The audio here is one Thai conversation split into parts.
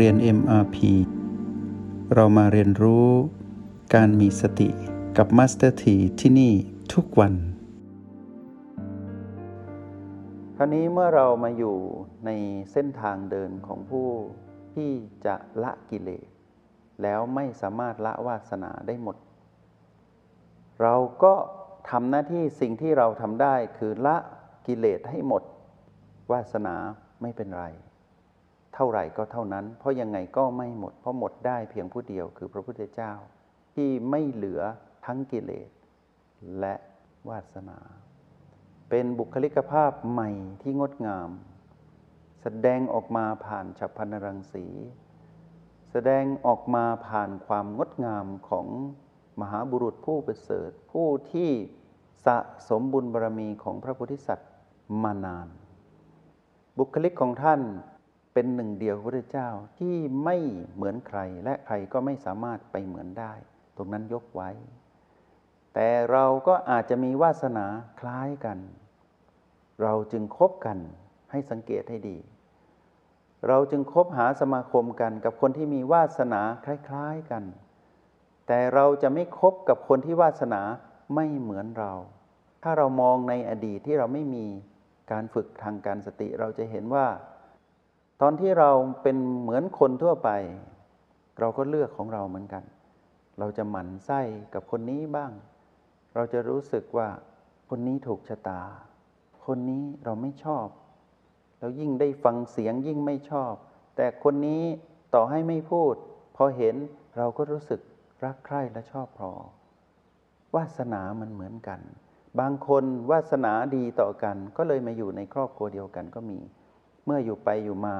เรียน MRP เรามาเรียนรู้การมีสติกับ Master T ที่ที่นี่ทุกวัน คราวนี้เมื่อเรามาอยู่ในเส้นทางเดินของผู้ที่จะละกิเลส แล้วไม่สามารถละวาสนาได้หมด เราก็ทำหน้าที่สิ่งที่เราทำได้คือละกิเลสให้หมด วาสนาไม่เป็นไร เท่าไหร่ก็เท่านั้น เพราะยังไงก็ไม่หมด เพราะหมดได้เพียงผู้เดียวคือพระพุทธเจ้า ที่ไม่เหลือทั้งกิเลส และวาสนา เป็นบุคลิกภาพใหม่ที่งดงาม แสดงออกมาผ่านฉับพันรังสี แสดงออกมาผ่านความงดงามของมหาบุรุษผู้ประเสริฐผู้ที่สะสมบุญบารมีของพระโพธิสัตว์มานาน บุคลิกของท่าน เป็นหนึ่งเดียวพระเจ้าที่ไม่เหมือนใครและใครก็ไม่สามารถไปเหมือนได้ ตรงนั้นยกไว้ แต่เราก็อาจจะมีวาสนาคล้ายกัน เราจึงคบกันให้สังเกตให้ดี เราจึงคบหาสมาคมกันกับคนที่มีวาสนาคล้ายๆกัน แต่เราจะไม่คบกับคนที่วาสนาไม่เหมือนเรา ถ้าเรามองในอดีตที่เราไม่มีการฝึกทางการสติเราจะเห็นว่า อนที่เราเป็นเหมือนคนทั่วไป เราก็เลือกของเราเหมือนกัน เราจะหมั่นไส้กับคนนี้บ้าง เราจะรู้สึกว่าคนนี้ถูกชะตา คนนี้เราไม่ชอบ แล้วยิ่งได้ฟังเสียงยิ่งไม่ชอบ แต่คนนี้ต่อให้ไม่พูด พอเห็นเราก็รู้สึกรักใคร่และชอบพอวาสนามันเหมือนกัน บางคนวาสนาดีต่อกัน ก็เลยมาอยู่ในครอบครัวเดียวกันก็มี เมื่ออยู่ไปอยู่มา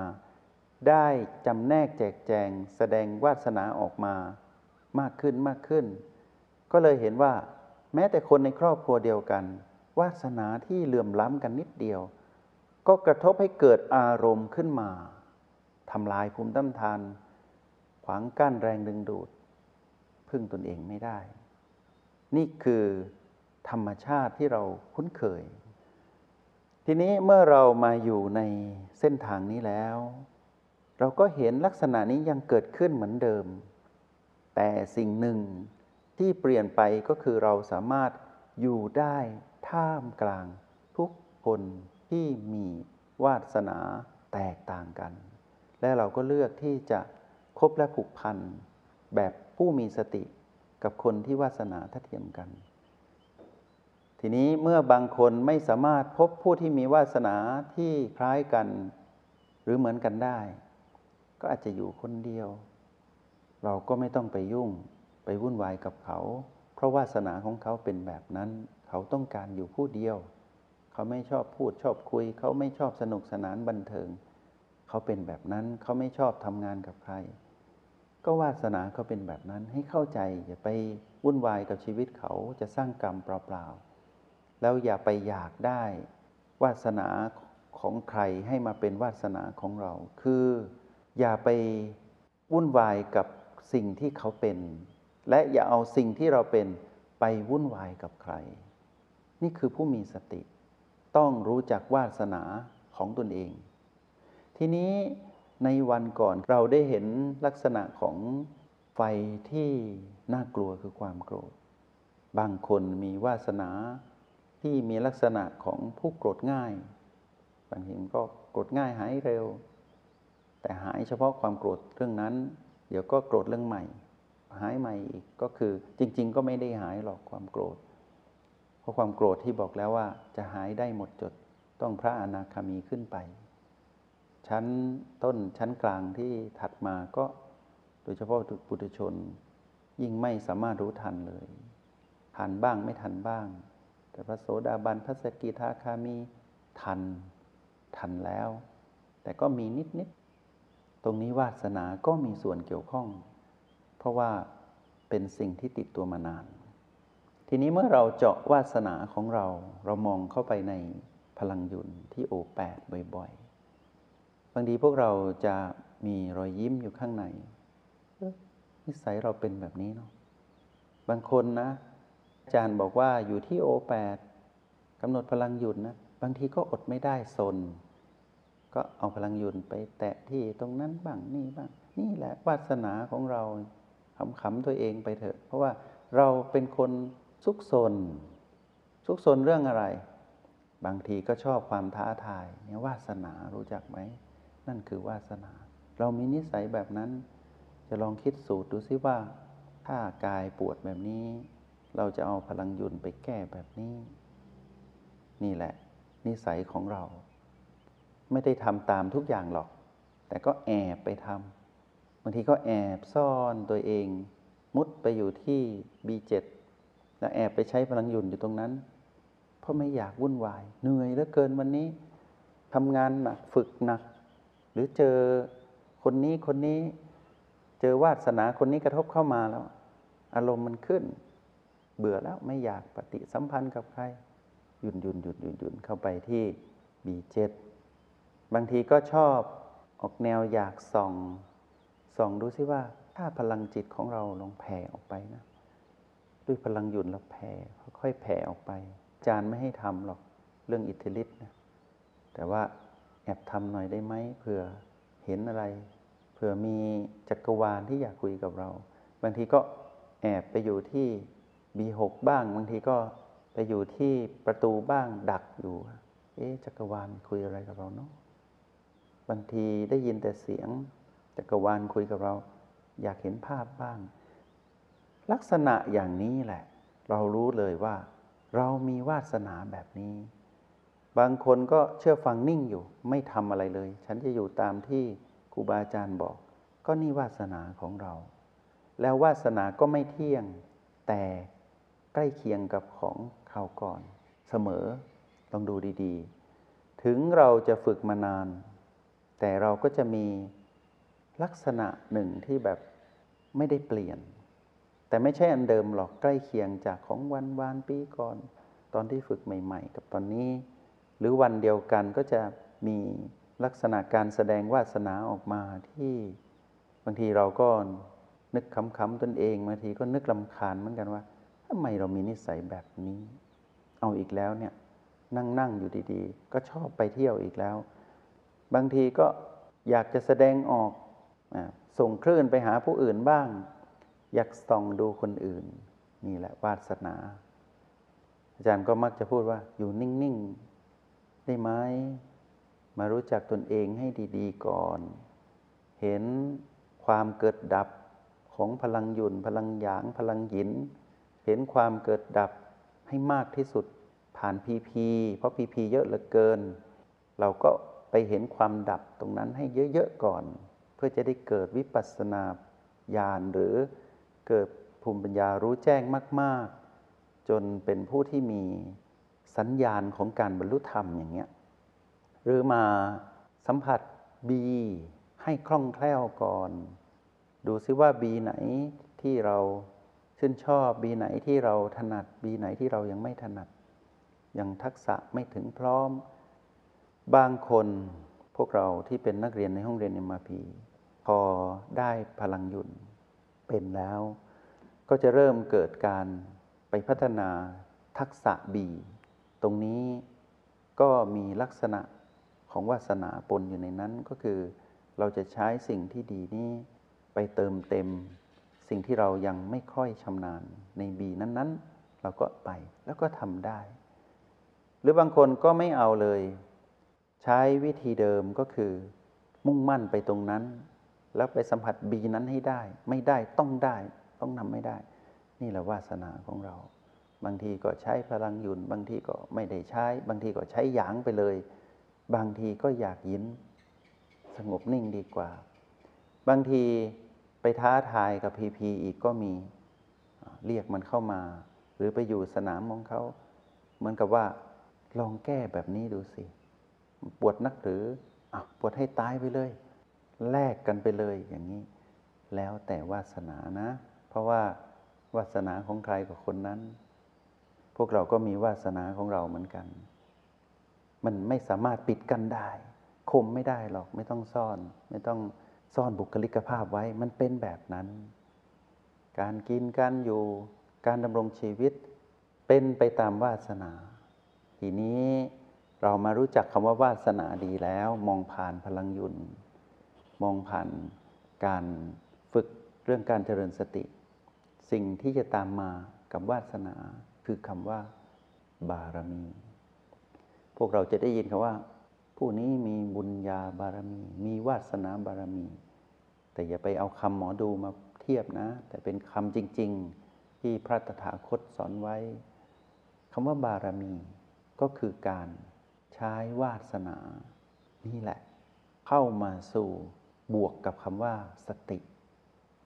ได้จำแนกแจกแจง แสดงวาสนาออกมามากขึ้นมากขึ้น ก็เลยเห็นว่า แม้แต่คนในครอบครัวเดียวกัน วาสนาที่เหลื่อมล้ำกันนิดเดียว ก็กระทบให้เกิดอารมณ์ขึ้นมาทำลายภูมิต้านทาน ขวางกั้นแรงดึงดูด พึ่งตนเองไม่ได้ นี่คือธรรมชาติที่เราคุ้นเคย ทีนี้เมื่อเรามาอยู่ในเส้นทางนี้แล้ว เราก็เห็นลักษณะนี้ยังเกิดขึ้นเหมือนเดิม แต่สิ่งหนึ่งที่เปลี่ยนไปก็คือเราสามารถอยู่ได้ท่ามกลางทุกคนที่มีวาสนาแตกต่างกัน และเราก็เลือกที่จะคบและผูกพันแบบผู้มีสติกับคนที่วาสนาทัดเทียมกัน ทีนี้เมื่อบางคนไม่สามารถพบผู้ที่มีวาสนาที่คล้ายกัน หรือเหมือนกันได้ ก็อาจจะอยู่คนเดียว เราก็ไม่ต้องไปยุ่งไปวุ่นวายกับเขา เพราะวาสนาของเขาเป็นแบบนั้น เขาต้องการอยู่ผู้เดียว เขาไม่ชอบพูดชอบคุย เขาไม่ชอบสนุกสนานบันเทิง เขาเป็นแบบนั้นเขาไม่ชอบทำงานกับใคร ก็วาสนาเขาเป็นแบบนั้นให้เข้าใจอย่าไปวุ่นวายกับชีวิตเขาจะสร้างกรรมเปล่าๆแล้วอย่าไปอยากได้ วาสนาของใครให้มาเป็นวาสนาของเรา คือ อย่าไปวุ่นวายกับสิ่งที่เขาเป็น และอย่าเอาสิ่งที่เราเป็นไปวุ่นวายกับใคร นี่คือผู้มีสติ ต้องรู้จักวาสนาของตนเอง ทีนี้ในวันก่อนเราได้เห็นลักษณะของไฟที่น่ากลัวคือความโกรธ บางคนมีวาสนาที่มีลักษณะของผู้โกรธง่าย บางทีก็โกรธง่ายหายเร็ว แต่หายเฉพาะความโกรธเรื่องนั้น เดี๋ยวก็โกรธเรื่องใหม่ หายใหม่อีกก็คือจริง ๆ ก็ไม่ได้หายหรอกความโกรธ เพราะความโกรธที่บอกแล้วว่าจะหายได้หมดจดต้องพระอนาคามีขึ้นไป ชั้นต้นชั้นกลางที่ถัดมาก็โดยเฉพาะปุถุชน ยิ่งไม่สามารถรู้ทันเลย ทันบ้างไม่ทันบ้าง แต่พระโสดาบันพระสกิทาคามีทัน ทันแล้ว แต่ก็มีนิดๆ ตรงนี้วาสนาก็มีส่วนเกี่ยวข้อง เพราะว่าเป็นสิ่งที่ติดตัวมานาน ทีนี้เมื่อเราเจาะวาสนาของเรา เรามองเข้าไปในพลังยุนที่โอแปดบ่อยๆ บางทีพวกเราจะมีรอยยิ้มอยู่ข้างในนิสัยเราเป็นแบบนี้เนาะ บางคนนะ อาจารย์บอกว่าอยู่ที่โอแปดกำหนดพลังหยุนนะ บางทีก็อดไม่ได้สน ก็เอาพลังหยุนไปแตะที่ตรงนั้นบ้างนี่บ้าง นี่แหละวาสนาของเราขำๆตัวเองไปเถอะ เพราะว่าเราเป็นคนซุกซนซุกซนเรื่องอะไร บางทีก็ชอบความท้าทายเนี่ยวาสนารู้จักไหม นั่นคือวาสนา เรามีนิสัยแบบนั้น จะลองคิดสูตรดูซิว่า ถ้ากายปวดแบบนี้ เราจะเอาพลังยุนไปแก้แบบนี้ นี่แหละ นิสัยของเรา ไม่ได้ทำตามทุกอย่างหรอก แต่ก็แอบไปทำบางทีก็แอบซ่อนตัวเอง มุดไปอยู่ที่ B7 แล้วแอบไปใช้พลังหยุนอยู่ตรงนั้น เพราะไม่อยากวุ่นวาย เหนื่อยเหลือเกินวันนี้ทำงานหนักฝึกหนัก หรือเจอคนนี้คนนี้ เจอวาสนาคนนี้กระทบเข้ามาแล้ว อารมณ์มันขึ้น เบื่อแล้วไม่อยากปฏิสัมพันธ์กับใครหยุ่นหยุ่นหยุ่นหยุ่นหยุ่นเข้าไปที่ B7 บางทีก็ชอบออกแนวอยากส่อง ส่องดูซิว่า ถ้าพลังจิตของเราลองแผ่ออกไปนะ ด้วยพลังหยุ่นเราแผ่ค่อยๆแผ่ออกไป จารย์ไม่ให้ทำหรอกเรื่องอิทธิฤทธิ์นะแต่ว่าแอบทำหน่อยได้ไหมเผื่อเห็นอะไร เผื่อมีจักรวาลที่อยากคุยกับเรา บางทีก็แอบไปอยู่ที่ B6 บ้าง บางทีก็ไปอยู่ที่ประตูบ้างดักอยู่ เอ๊ะจักรวาลคุยอะไรกับเราเนาะ บางทีได้ยินแต่เสียงจักรวาลคุยกับเรา อยากเห็นภาพบ้าง ลักษณะอย่างนี้แหละ เรารู้เลยว่า เรามีวาสนาแบบนี้ บางคนก็เชื่อฟังนิ่งอยู่ ไม่ทำอะไรเลย ฉันจะอยู่ตามที่ครูบาอาจารย์บอก ก็นี่วาสนาของเรา แล้ววาสนาก็ไม่เที่ยง แต่ใกล้เคียงกับของข่าวก่อน เสมอต้องดูดี ๆ ถึงเราจะฝึกมานาน แต่เราก็จะมีลักษณะหนึ่งที่แบบไม่ได้เปลี่ยน แต่ไม่ใช่อันเดิมหรอกใกล้เคียงจากของวันวานปีก่อน ตอนที่ฝึกใหม่ ๆ กับตอนนี้ หรือวันเดียวกันก็จะมีลักษณะการแสดงวาสนาออกมาที่บางทีเราก็นึกคำๆตนเองบางทีก็นึกลำคาญเหมือนกันว่าทำไมเรามีนิสัยแบบนี้ เอาอีกแล้วเนี่ยนั่งนั่งอยู่ดีๆ ก็ชอบไปเที่ยวอีกแล้ว บางทีก็อยากจะแสดงออกส่งคลื่นไปหาผู้อื่นบ้าง อยากส่องดูคนอื่น นี่แหละวาสนา อาจารย์ก็มักจะพูดว่าอยู่นิ่ง ๆ ได้ไหมมารู้จักตนเองให้ดี ๆ ก่อน เห็นความเกิดดับของพลังหยุนพลังหยาง พลังหยิน เห็นความเกิดดับให้มากที่สุดผ่านพีพีเพราะพีพีเยอะเหลือเกิน เราก็ ไปเห็นความดับตรงนั้นให้เยอะๆก่อน เพื่อจะได้เกิดวิปัสสนาญาณหรือเกิดภูมิปัญญารู้แจ้งมาก ๆ จนเป็นผู้ที่มีสัญญาณของการบรรลุธรรมอย่างเงี้ยหรือมาสัมผัสบีให้คล่องแคล่วก่อน ดูซิว่าบีไหนที่เราชื่นชอบบีไหนที่เราถนัดบีไหนที่เรายังไม่ถนัด ยังทักษะไม่ถึงพร้อม บางคนพวกเราที่เป็นนักเรียนในห้องเรียน MRP พอได้พลังยุนเป็นแล้ว ก็จะเริ่มเกิดการไปพัฒนาทักษะบีตรงนี้ก็มีลักษณะของวาสนาปนอยู่ในนั้นก็คือ เราจะใช้สิ่งที่ดีนี้ไปเติมเต็ม สิ่งที่เรายังไม่ค่อยชำนาญในบีนั้นๆ เราก็ไปแล้วก็ทำได้ หรือบางคนก็ไม่เอาเลย ใช้วิธีเดิมก็คือ มุ่งมั่นไปตรงนั้น แล้วไปสัมผัสบีนั้นให้ได้ ไม่ได้ต้องได้ ต้องนำไม่ได้ นี่แหละวาสนาของเรา บางทีก็ใช้พลังยุนบางทีก็ไม่ได้ใช้ บางทีก็ใช้หยางไปเลย บางทีก็อยากยินสงบนิ่งดีกว่า บางทีไปท้าทายกับพีพีอีกก็มีเรียกมันเข้ามา หรือไปอยู่สนามของเขา เหมือนกับว่าลองแก้แบบนี้ดูสิ ปวดนักหรืออปวดให้ตายไปเลย แลกกันไปเลยอย่างนี้ แล้วแต่วาสนานะ เพราะว่าวาสนาของใครกับคนนั้น พวกเราก็มีวาสนาของเราเหมือนกัน มันไม่สามารถปิดกันได้คมไม่ได้หรอกไม่ต้องซ่อน ไม่ต้องซ่อนบุคลิกภาพไว้มันเป็นแบบนั้น การกินการอยู่การดำรงชีวิต เป็นไปตามวาสนา ทีนี้ เรามารู้จักคำว่าวาสนาดีแล้ว มองผ่านพลังยุนมองผ่านการฝึกเรื่องการเจริญสติ สิ่งที่จะตามมากับวาสนาคือคำว่า บารมี พวกเราจะได้ยินคำว่า ผู้นี้มีบุญญาบารมี มีวาสนาบารมี แต่อย่าไปเอาคำหมอดูมาเทียบนะ แต่เป็นคำจริง ๆ ที่พระตถาคตสอนไว้คำว่าบารมีก็คือการ ใช้วาสนา นี่แหละ เข้ามาสู่บวกกับคำว่าสติ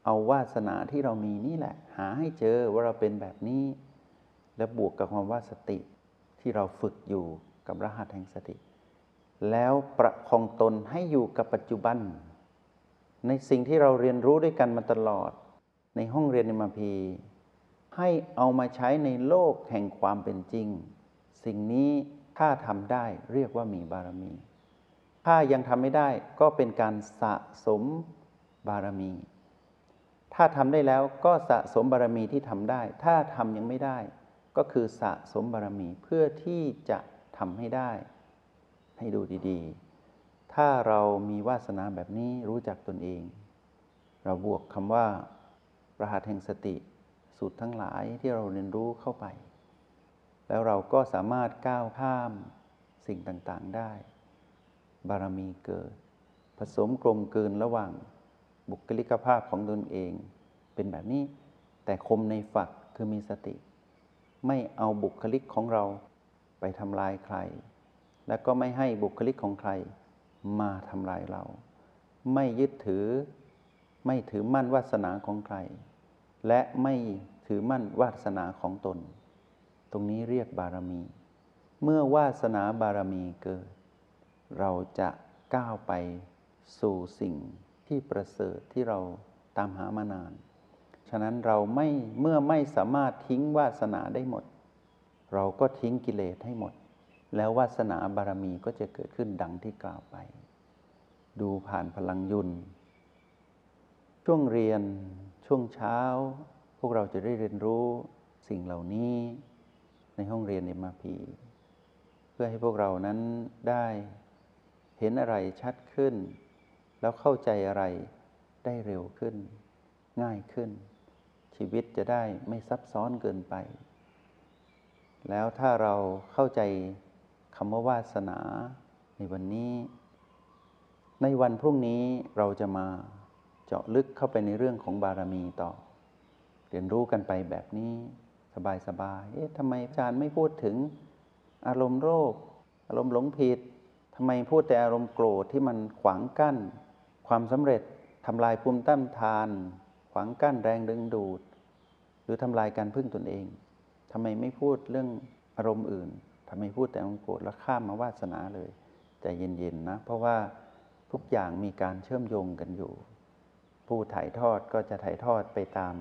เอาวาสนาที่เรามีนี่แหละ หาให้เจอว่าเราเป็นแบบนี้ แล้วบวกกับคำว่าสติ ที่เราฝึกอยู่กับรหัสแห่งสติ แล้วประคองตนให้อยู่กับปัจจุบัน ในสิ่งที่เราเรียนรู้ด้วยกันมาตลอด ในห้องเรียนในมาพีให้เอามาใช้ในโลกแห่งความเป็นจริง สิ่งนี้ ถ้าทำได้เรียกว่ามีบารมี ถ้ายังทำไม่ได้ก็เป็นการสะสมบารมี ถ้าทำได้แล้วก็สะสมบารมีที่ทำได้ ถ้าทำยังไม่ได้ ก็คือสะสมบารมีเพื่อที่จะทำให้ได้ ให้ดูดีๆ ถ้าเรามีวาสนาแบบนี้รู้จักตนเอง เราบวกคำว่ารหัสแห่งสติสูตรทั้งหลายที่เราเรียนรู้เข้าไป แล้วเราก็สามารถก้าวข้ามสิ่งต่างๆได้ บารมีเกิด ผสมกลมเกินระหว่างบุคลิกภาพของตนเอง เป็นแบบนี้แต่คมในฝักคือมีสติ ไม่เอาบุคลิกของเราไปทำลายใคร และก็ไม่ให้บุคลิกของใครมาทำลายเรา ไม่ยึดถือ ไม่ถือมั่นวาสนาของใคร และไม่ถือมั่นวาสนาของตน ตรงนี้เรียกบารมี เมื่อวาสนาบารมีเกิด เราจะก้าวไปสู่สิ่งที่ประเสริฐที่เราตามหามานาน ฉะนั้นเราไม่เมื่อไม่สามารถทิ้งวาสนาได้หมด เราก็ทิ้งกิเลสให้หมด แล้ววาสนาบารมีก็จะเกิดขึ้นดังที่กล่าวไป ดูผ่านพลังยุนช่วงเรียนช่วงเช้า พวกเราจะได้เรียนรู้สิ่งเหล่านี้ ในห้องเรียนในมาพีเพื่อให้พวกเรานั้นได้เห็นอะไรชัดขึ้น แล้วเข้าใจอะไรได้เร็วขึ้น ง่ายขึ้น ชีวิตจะได้ไม่ซับซ้อนเกินไป แล้วถ้าเราเข้าใจคำว่าวาสนาในวันนี้ ในวันพรุ่งนี้เราจะมาเจาะลึกเข้าไปในเรื่องของบารมีต่อ เรียนรู้กันไปแบบนี้ สบายๆเอ๊ะทำไมอาจารย์ไม่พูดถึงอารมณ์โรค อารมณ์หลงผิดทำไมพูดแต่อารมณ์โกรธที่มันขวางกั้น ความสำเร็จทำลายภูมิต้านทาน ขวางกั้นแรงดึงดูด หรือทำลายการพึ่งตนเองทำไมไม่พูดเรื่องอารมณ์อื่นทำไมพูดแต่อารมณ์โกรธแล้วข้ามมาวาสนาเลยใจเย็นๆนะ เพราะว่าทุกอย่างมีการเชื่อมโยงกันอยู่ ผู้ถ่ายทอดก็จะถ่ายทอดไปตาม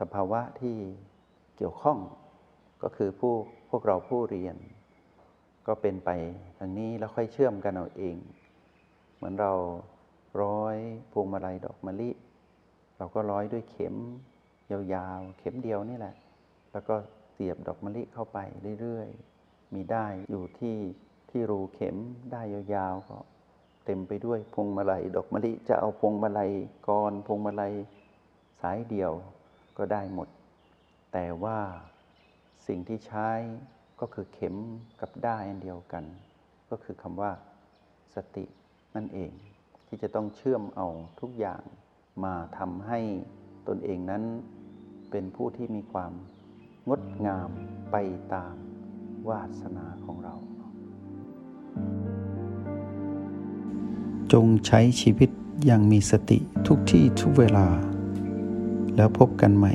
สภาวะที่ เกี่ยวข้องก็คือผู้พวกเราผู้เรียน ก็เป็นไปทางนี้แล้วค่อยเชื่อมกันเอาเอง เหมือนเราร้อยพวงมาลัยดอกมะลิ เราก็ร้อยด้วยเข็มยาวๆ เข็มเดียวนี่แหละ แล้วก็เสียบดอกมะลิเข้าไปเรื่อยๆ มีได้อยู่ที่ที่รูเข็มได้ยาวๆก็เต็มไปด้วยพวงมาลัยดอกมะลิจะเอาพวงมาลัยกรพวงมาลัยสายเดียวก็ได้หมด แต่ว่าสิ่งที่ใช้ก็คือเข็มกับด้าอันเดียวกัน ก็คือคำว่า สตินั่นเอง ที่จะต้องเชื่อมเอาทุกอย่างมาทำให้ตนเองนั้นเป็นผู้ที่มีความงดงามไปตามวาสนาของเรา จงใช้ชีวิตอย่างมีสติทุกที่ทุกเวลา แล้วพบกันใหม่